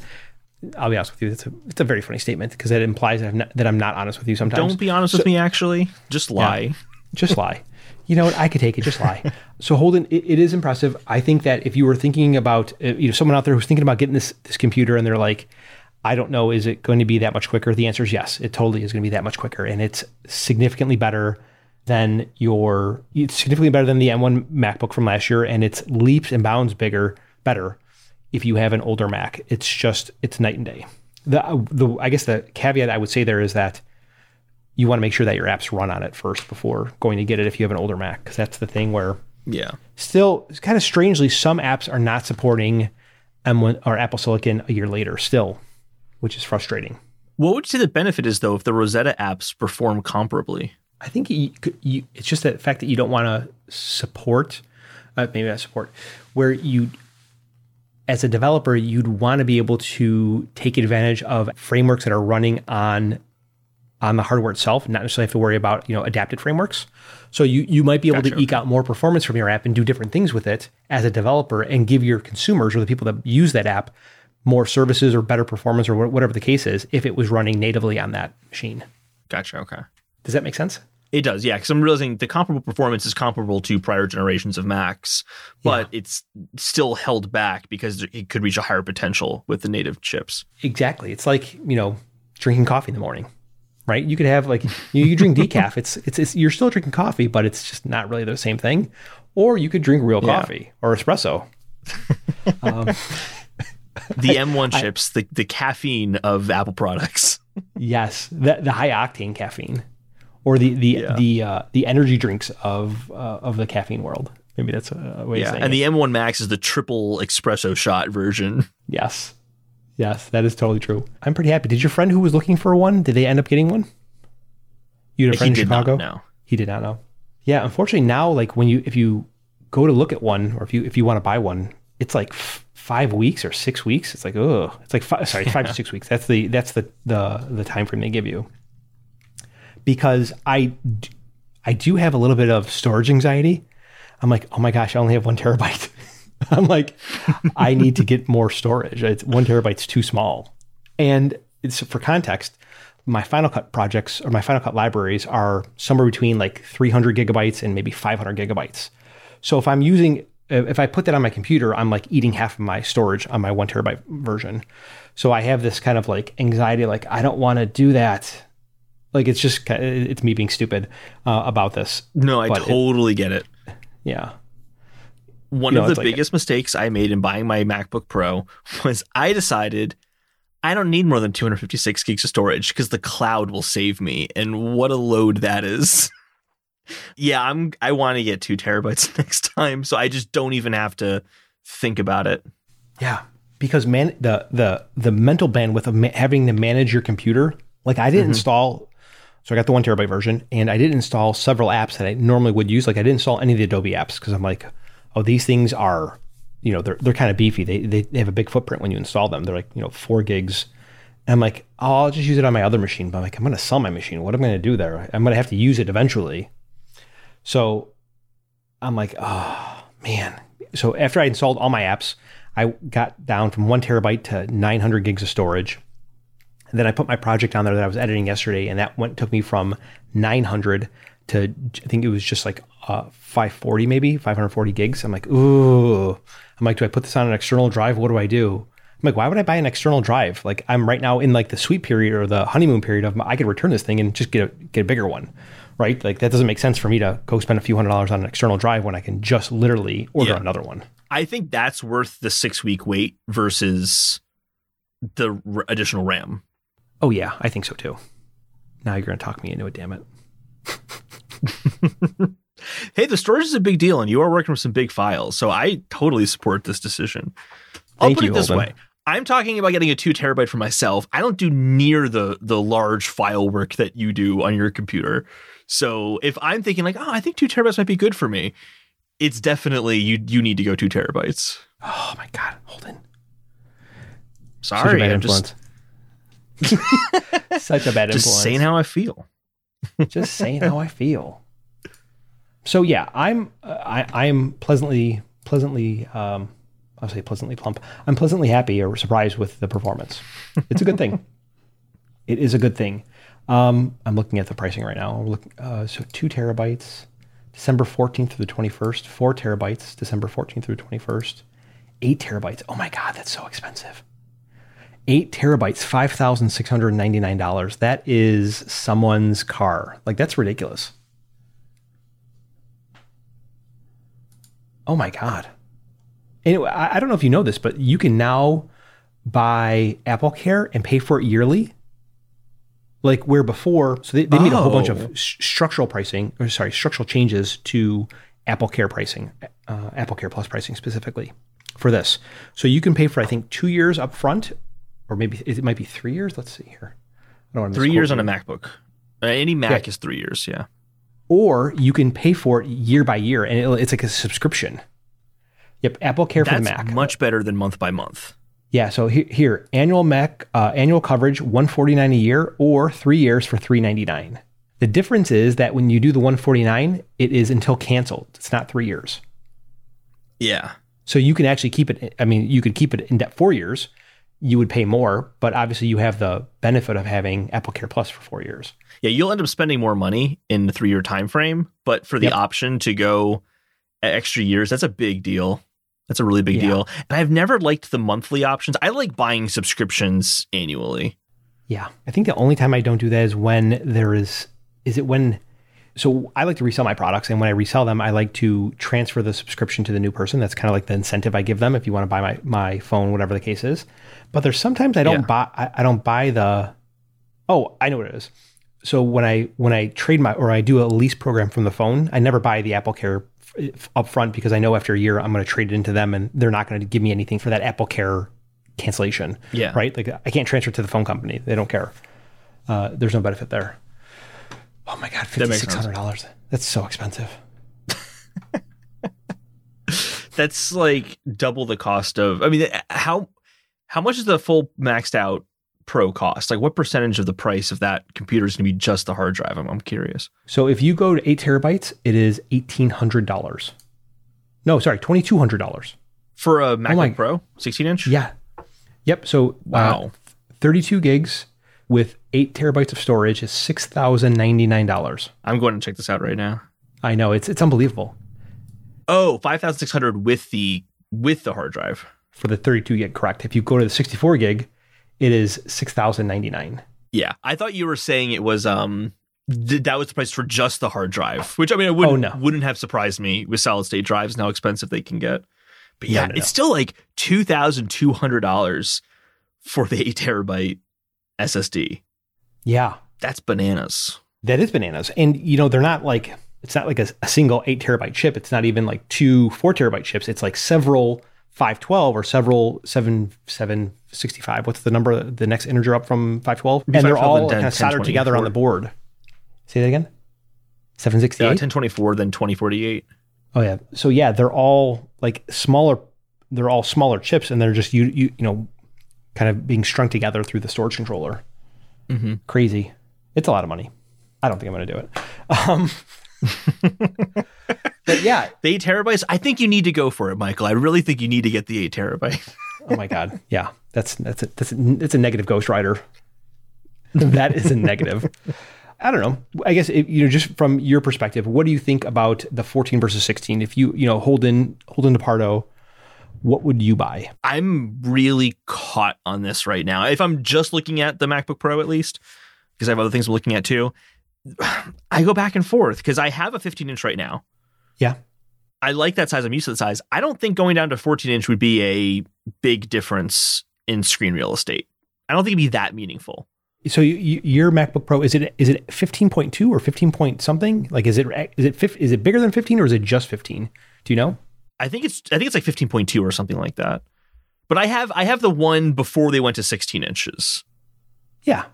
I'll be honest with you. It's a it's a very funny statement because it implies that I'm not, that I'm not honest with you sometimes.
Don't be honest with me, actually. Just lie.
Just lie. You know what? I could take it. Just lie. So Holden, it, it is impressive. I think that if you were thinking about, uh, you know, someone out there who's thinking about getting this this computer and they're like, I don't know, is it going to be that much quicker? The answer is yes. It totally is going to be that much quicker, and it's significantly better than your. It's significantly better than the M1 MacBook from last year, and it's leaps and bounds bigger, better if you have an older Mac. It's just it's night and day. The the I guess the caveat I would say there is that you want to make sure that your apps run on it first before going to get it if you have an older Mac, because that's the thing where
Yeah.
still kind of strangely some apps are not supporting M1 or Apple Silicon a year later still, which is frustrating.
What would you say the benefit is, though, if the Rosetta apps perform comparably?
I think you, you, it's just the fact that you don't want to support, uh, maybe not support, where you, as a developer, you'd want to be able to take advantage of frameworks that are running on on the hardware itself, not necessarily have to worry about you know adapted frameworks. So you you might be able
Gotcha,
to eke out more performance from your app and do different things with it as a developer, and give your consumers or the people that use that app more services or better performance or whatever the case is if it was running natively on that machine.
Gotcha. Okay.
Does that make sense?
It does, yeah. Because I'm realizing the comparable performance is comparable to prior generations of Macs, but it's still held back because it could reach a higher potential with the native chips.
Exactly. It's like, you know, drinking coffee in the morning, right? You could have like you, you drink decaf. It's, it's it's you're still drinking coffee, but it's just not really the same thing. Or you could drink real
Yeah.
coffee or espresso. um,
The M1 chips, the, the caffeine of Apple products.
yes, the the high octane caffeine, or the the
Yeah.
the uh, the energy drinks of uh, of the caffeine world. Maybe that's a way of
Yeah.
saying
And
it.
the M1 Max is the triple espresso shot version.
yes, yes, that is totally true. I'm pretty happy. Did your friend who was looking for one? Did they end up getting one? You had a friend in Chicago.
No.
He did not know. Yeah, unfortunately now, like when you if you go to look at one or if you if you want to buy one, it's like f- five weeks or six weeks. It's like oh, it's like five, sorry, five to six weeks. That's the that's the the the time frame they give you. Because I d- I do have a little bit of storage anxiety. I'm like, oh my gosh, I only have one terabyte. I'm like, I need to get more storage. It's one terabyte's too small. And it's for context, my Final Cut projects or my Final Cut libraries are somewhere between like 300 gigabytes and maybe 500 gigabytes. So if I'm using, if I put that on my computer, I'm like eating half of my storage on my one terabyte version. So I have this kind of like anxiety, like I don't want to do that. Like it's just, it's me being stupid uh, about this.
No, I
But it-
totally get it.
Yeah.
One
You know,
of the
like-
biggest mistakes I made in buying my MacBook Pro was I decided I don't need more than 256 gigs of storage because the cloud will save me. And what a load that is. yeah, I'm I want to get two terabytes next time. So I just don't even have to think about it.
Yeah, because man, the the the mental bandwidth of ma- having to manage your computer. Like I didn't mm-hmm. install So I got the one terabyte version, and I did install several apps that I normally would use. Like I didn't install any of the Adobe apps because I'm like, oh, these things are, you know, they're they're kind of beefy. They, they they have a big footprint when you install them. They're like you know four gigs. And I'm like, oh, I'll just use it on my other machine. But I'm like, I'm going to sell my machine. What am I going to do there? I'm going to have to use it eventually. So I'm like, oh man. So after I installed all my apps, I got down from one terabyte to 900 gigs of storage. And then I put my project on there that I was editing yesterday, and that went took me from 900 to I think it was just like uh, 540 maybe 540 gigs. I'm like, ooh. I'm like, do I put this on an external drive? What do I do? I'm like, why would I buy an external drive? Like, I'm right now in like the sweet period or the honeymoon period of I could return this thing and just get a get a bigger one, right? Like that doesn't make sense for me to go spend a few hundred dollars on an external drive when I can just literally order
Yeah.
another one.
I think that's worth the six week wait versus the r- additional RAM.
Oh yeah, I think so too. Now you're gonna talk me into it, damn it.
Hey, the storage is a big deal, and you are working with some big files, so I totally support this decision. I'll
Thank
put
you,
it this
Holden.
way: I'm talking about getting a two terabyte for myself. I don't do near the the large file work that you do on your computer. So if I'm thinking like, oh, I think two terabytes might be good for me, it's definitely you. You need to go two terabytes.
Oh my god, Holden. Such a
Sorry,
bad
I'm just.
Such a bad
just
influence.
saying how I feel.
Just saying how I feel. So yeah, I'm I I am pleasantly pleasantly um I'll say pleasantly plump. I'm pleasantly happy or surprised with the performance. It's a good thing. it is a good thing. Um, I'm looking at the pricing right now. I'm uh, so two terabytes, December 14th through the 21st. Four terabytes, December 14th through 21st. Eight terabytes. Oh my god, that's so expensive. Eight terabytes, five thousand six hundred ninety nine dollars. That is someone's car. Like that's ridiculous. Oh my god. Anyway, I, I don't know if you know this, but you can now buy Apple Care and pay for it yearly. Like where before, so they, they made a whole bunch
Oh.
of s- structural pricing, or sorry, structural changes to Apple Care pricing, uh, Apple Care Plus pricing specifically for this. So you can pay for I think two years up front, or maybe it might be three years. Let's see here. I don't
Three years on a MacBook. Uh, any Mac
Yeah.
is three years. Yeah.
or you can pay for it year by year, and it's like a subscription. Yep, Apple Care for
That's
the Mac.
much better than month by month.
Yeah, so he- here, annual Mac uh, annual coverage 149 a year or 3 years for 399. The difference is that when you do the 149, it is until canceled. It's not 3 years.
Yeah.
So you can actually keep it I mean, you could keep it in debt 4 years. You would pay more, but obviously you have the benefit of having Apple Care Plus for 4 years.
Yeah, you'll end up spending more money in the three year time frame, but for the
Yep.
option to go extra years, that's a big deal. That's a really big
Yeah.
deal. And I've never liked the monthly options. I like buying subscriptions annually.
Yeah. I think the only time I don't do that is when there is is it when so I like to resell my products and when I resell them I like to transfer the subscription to the new person. That's kind of like the incentive I give them if you want to buy my my phone whatever the case is. But there's sometimes I don't
Yeah.
buy I, I don't buy the Oh, I know what it is. So when I when I trade my or I do a lease program from the phone, I never buy the Apple Care f- up front because I know after a year I'm going to trade it into them and they're not going to give me anything for that Apple Care cancellation
Yeah.
right? Like I can't transfer to the phone company; they don't care. Uh, there's no benefit there. Oh my god, fifty six hundred dollars. That's so expensive.
That's like double the cost of I mean uh, how how much is the full maxed out pro cost? Like what percentage of the price of that computer is going to be just the hard drive? I'm, I'm curious.
So if you go to eight terabytes, it is eighteen hundred dollars. No, sorry, twenty two hundred dollars.
For a MacBook
Oh my-
Pro, 16 inch?
Yeah. Yep. So uh,
Wow.
thirty two gigs with eight terabytes of storage is six thousand ninety nine dollars.
I'm going to check this out right now.
I know it's it's unbelievable
Oh, 5600 with the with the hard drive.
for the thirty two gig. Correct. If you go to the sixty four gig, it is six thousand ninety nine.
Yeah, I thought you were saying it was um th- that was the price for just the hard drive, which I mean, it wouldn't
Oh, no.
wouldn't have surprised me with solid state drives and how expensive they can get. But
No,
yeah,
no,
it's still like two thousand two hundred dollars for the eight terabyte SSD.
Yeah.
That's bananas.
That is bananas. And you know, they're not like it's not like a, a single eight terabyte chip. It's not even like two four terabyte chips. It's like several 512 or several 7 765. What's the number the next integer up from 512? And they're all
and 10,
kind of soldered together on the board. Say that again. Seven sixty
Uh,
eight.
1024, then 2048.
Oh yeah. So yeah, they're all like smaller. They're all smaller chips, and they're just you you you know, kind of being strung together through the storage controller.
Mhm.
Crazy. It's a lot of money. I don't think I'm going to do it. Um, but yeah.
The eight terabytes, I think you need to go for it, Michael. I really think you need to get the eight terabyte.
Oh my god. Yeah. That's that's a, that's a, that's a negative Ghost Rider. that is a negative. I don't know. I guess it, you know, just from your perspective, what do you think about the 14 versus 16? If you you know hold in Holden DePardo, what would you buy?
I'm really caught on this right now. If I'm just looking at the MacBook Pro, at least, because I have other things I'm looking at too, I go back and forth because I have a 15 inch right now.
Yeah.
I like that size. I'm used to the size. I don't think going down to 14 inch would be a big difference in screen real estate. I don't think it'd be that meaningful.
So you, you, your MacBook Pro is it is it 15.2 or 15 point something? Like is it is it is it bigger than 15 or is it just 15? Do you know?
I think it's I think it's like 15.2 or something like that. But I have I have the one before they went to 16 inches.
Yeah.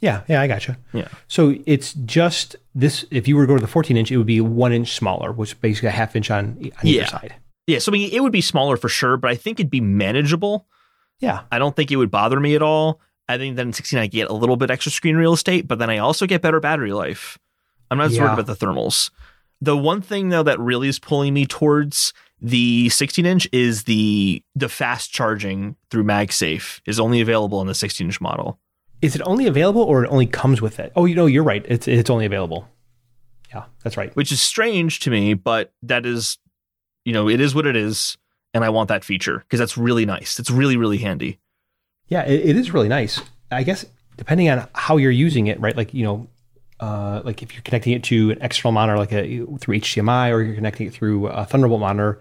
Yeah, yeah, I gotcha.
Yeah.
So it's just this. If you were to go to the 14 inch, it would be one inch smaller, which is basically a half inch on, on
Yeah.
either side.
Yeah, so I mean it would be smaller for sure, but I think it'd be manageable.
Yeah,
I don't think it would bother me at all. I think then in 16 I get a little bit extra screen real estate, but then I also get better battery life. I'm not as worried about the thermals. The one thing though that really is pulling me towards the 16 inch is the the fast charging through MagSafe is only available in the 16 inch model.
is it only available or it only comes with it? Oh, you know, you're right. It's it's only available. Yeah, that's right.
which is strange to me, but that is, you know, it is what it is, and I want that feature because that's really nice. It's really really handy.
Yeah, it, it is really nice. I guess depending on how you're using it, right? Like you know, uh, like if you're connecting it to an external monitor, like a through HDMI, or you're connecting it through a Thunderbolt monitor,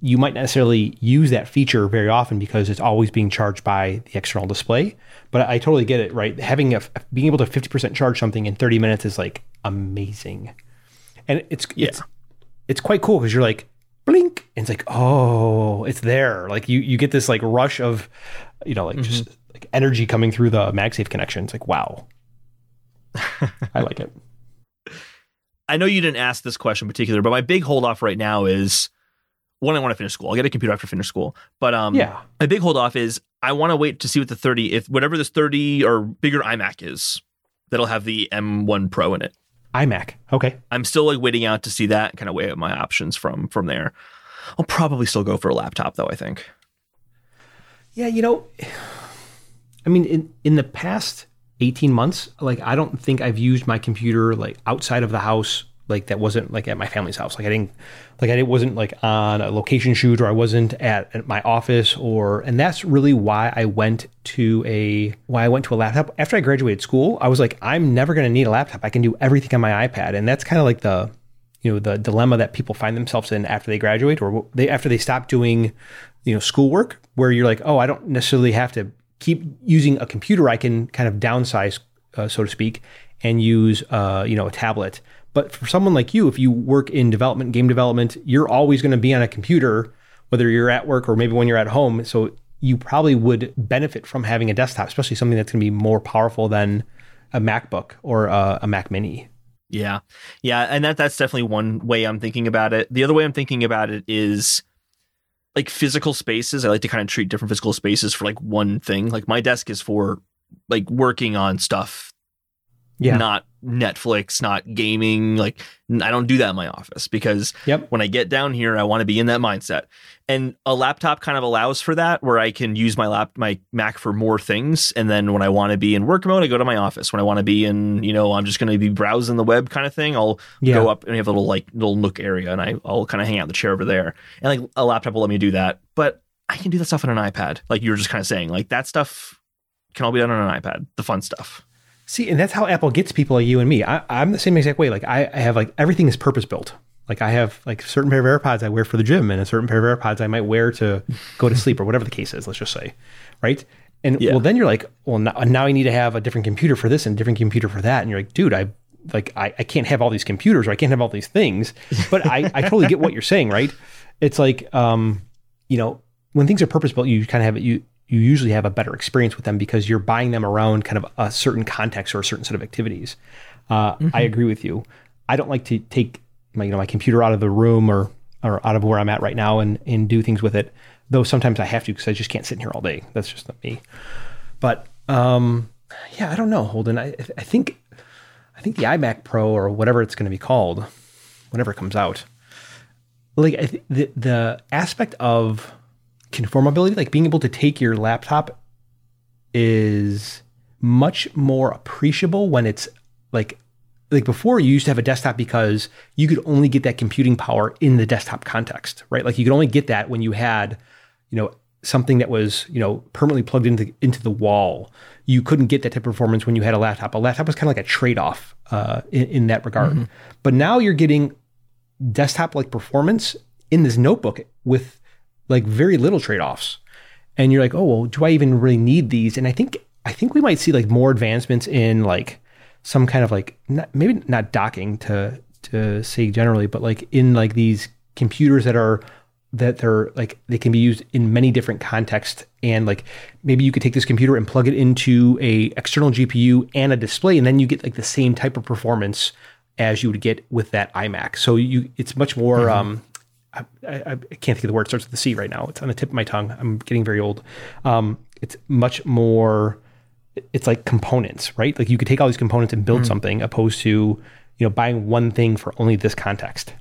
you might not necessarily use that feature very often because it's always being charged by the external display. But I totally get it, right? Having a being able to 50% charge something in 30 minutes is like amazing, and it's
Yeah.
it's it's quite cool because you're like blink, and it's like oh, it's there. Like you you get this like rush of, you know, like just like energy coming through the MagSafe connection. It's like wow, I like it.
I know you didn't ask this question in particular, but my big hold off right now is one. I want to finish school. I'll get a computer after I finish school, but um,
Yeah.
my big hold off is I want to wait to see what the 30, if whatever this 30 or bigger iMac is, that'll have the M1 Pro in it.
iMac. Okay.
I'm still like waiting out to see that kind of weigh out my options from from there. I'll probably still go for a laptop though. I think.
Yeah, you know, I mean, in in the past eighteen months, like I don't think I've used my computer like outside of the house, like that wasn't like at my family's house. Like I didn't, like I wasn't like on a location shoot, or I wasn't at, at my office, or and that's really why I went to a why I went to a laptop after I graduated school. I was like, I'm never going to need a laptop. I can do everything on my iPad, and that's kind of like the you know the dilemma that people find themselves in after they graduate or they after they stop doing you know schoolwork where you're like oh i don't necessarily have to keep using a computer i can kind of downsize uh, so to speak and use uh, you know a tablet but for someone like you if you work in development game development you're always going to be on a computer whether you're at work or maybe when you're at home so you probably would benefit from having a desktop especially something that's going to be more powerful than a macbook or uh, a mac mini
Yeah. Yeah. And that that's definitely one way I'm thinking about it. The other way I'm thinking about it is like physical spaces. I like to kind of treat different physical spaces for like one thing. Like my desk is for like working on stuff,
yeah
not Netflix, not gaming. Like I don't do that in my office because
Yep.
when I get down here, I want to be in that mindset. And a laptop kind of allows for that where I can use my lap my Mac for more things. And then when I want to be in work mode, I go to my office. When I want to be in, you know, I'm just going to be browsing the web kind of thing, I'll
Yeah.
go up and have a little like little nook area and I, I'll kind of hang out in the chair over there. And like a laptop will let me do that. But I can do that stuff on an iPad. Like you were just kind of saying, like that stuff can all be done on an iPad, the fun stuff.
See, and that's how Apple gets people like you and me. I, I'm the same exact way. Like I, I have like everything is purpose built. Like I have like a certain pair of AirPods I wear for the gym, and a certain pair of AirPods I might wear to go to sleep or whatever the case is. Let's just say, right? And
Yeah.
well, then you're like, well, now, now I need to have a different computer for this and a different computer for that. And you're like, dude, I like I, I can't have all these computers or I can't have all these things. But I, I totally get what you're saying, right? It's like, um, you know, when things are purpose built, you kind of have it. You you usually have a better experience with them because you're buying them around kind of a certain context or a certain set of activities. Uh, I agree with you. I don't like to take my you know my computer out of the room or or out of where I'm at right now and and do things with it. Though sometimes I have to because I just can't sit in here all day. That's just not me. But um, yeah, I don't know, Holden. I I think I think the iMac Pro or whatever it's going to be called, whenever it comes out, like the the aspect of conformability, like being able to take your laptop, is much more appreciable when it's like like before you used to have a desktop because you could only get that computing power in the desktop context, right? Like you could only get that when you had, you know, something that was, you know, permanently plugged into into the wall. You couldn't get that type of performance when you had a laptop. A laptop was kind of like a trade-off uh, in, in that regard. But now you're getting desktop like performance in this notebook with like very little trade-offs. And you're like, oh well, do I even really need these? And I think I think we might see like more advancements in like some kind of like not, maybe not docking to to say generally, but like in like these computers that are that they're like they can be used in many different contexts and like maybe you could take this computer and plug it into a external GPU and a display and then you get like the same type of performance as you would get with that iMac. So you it's much more um I, I, I can't think of the word it starts with the C right now. It's on the tip of my tongue. I'm getting very old. Um, it's much more it's like components, right? Like you could take all these components and build hmm. something opposed to, you know, buying one thing for only this context.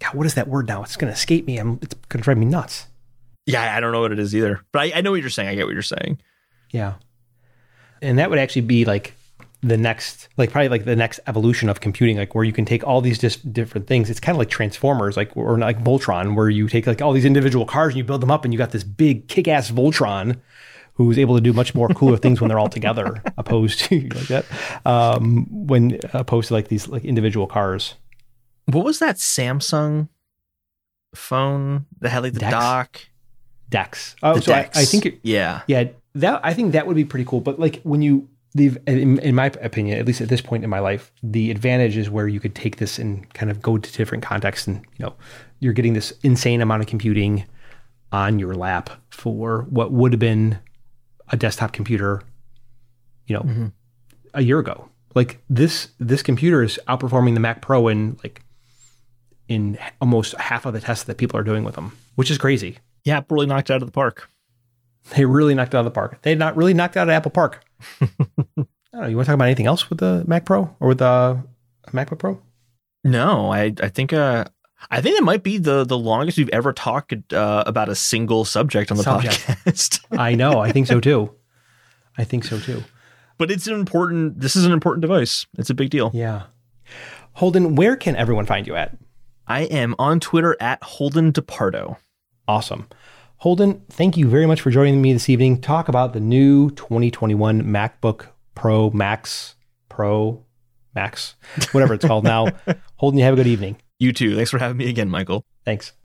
God, what is that word now? It's going to escape me. I'm, it's going to drive me nuts.
Yeah, I don't know what it is either, but I, I know what you're saying. I get what you're saying.
Yeah. And that would actually be like the next, like probably like the next evolution of computing, like where you can take all these just different things. It's kind of like Transformers, like or like Voltron, where you take like all these individual cars and you build them up, and you got this big kick-ass Voltron who's able to do much more cooler things when they're all together, opposed to like that, um, when opposed to like these like individual cars.
What was that Samsung phone that had like the
Dex?
dock?
Dex. Oh,
The
so I,
Dex.
I think it,
yeah.
Yeah, that I think that would be pretty cool. But like when you the in, in my opinion, at least at this point in my life, the advantage is where you could take this and kind of go to different contexts, and you know, you're getting this insane amount of computing on your lap for what would have been a desktop computer, you know, a year ago. Like this this computer is outperforming the Mac Pro in like in almost half of the tests that people are doing with them, which is crazy.
Yeah, really knocked out of the park.
They really knocked out of the park. They not really knocked out of Apple Park. I don't know. You want to talk about anything else with the Mac Pro or with the MacBook Pro?
No, I I think uh I think it might be the the longest we've ever talked uh, about a single subject on the
Subject.
podcast.
I know. I think so too. I think so too.
but it's an important. This is an important device. It's a big deal.
Yeah. Holden, where can everyone find you at?
I am on Twitter at Holden DePardo.
Awesome. Holden, thank you very much for joining me this evening. Talk about the new 2021 MacBook Pro Max Pro Max, whatever it's called now. Holden, you have a good evening.
You too. Thanks for having me again, Michael.
Thanks.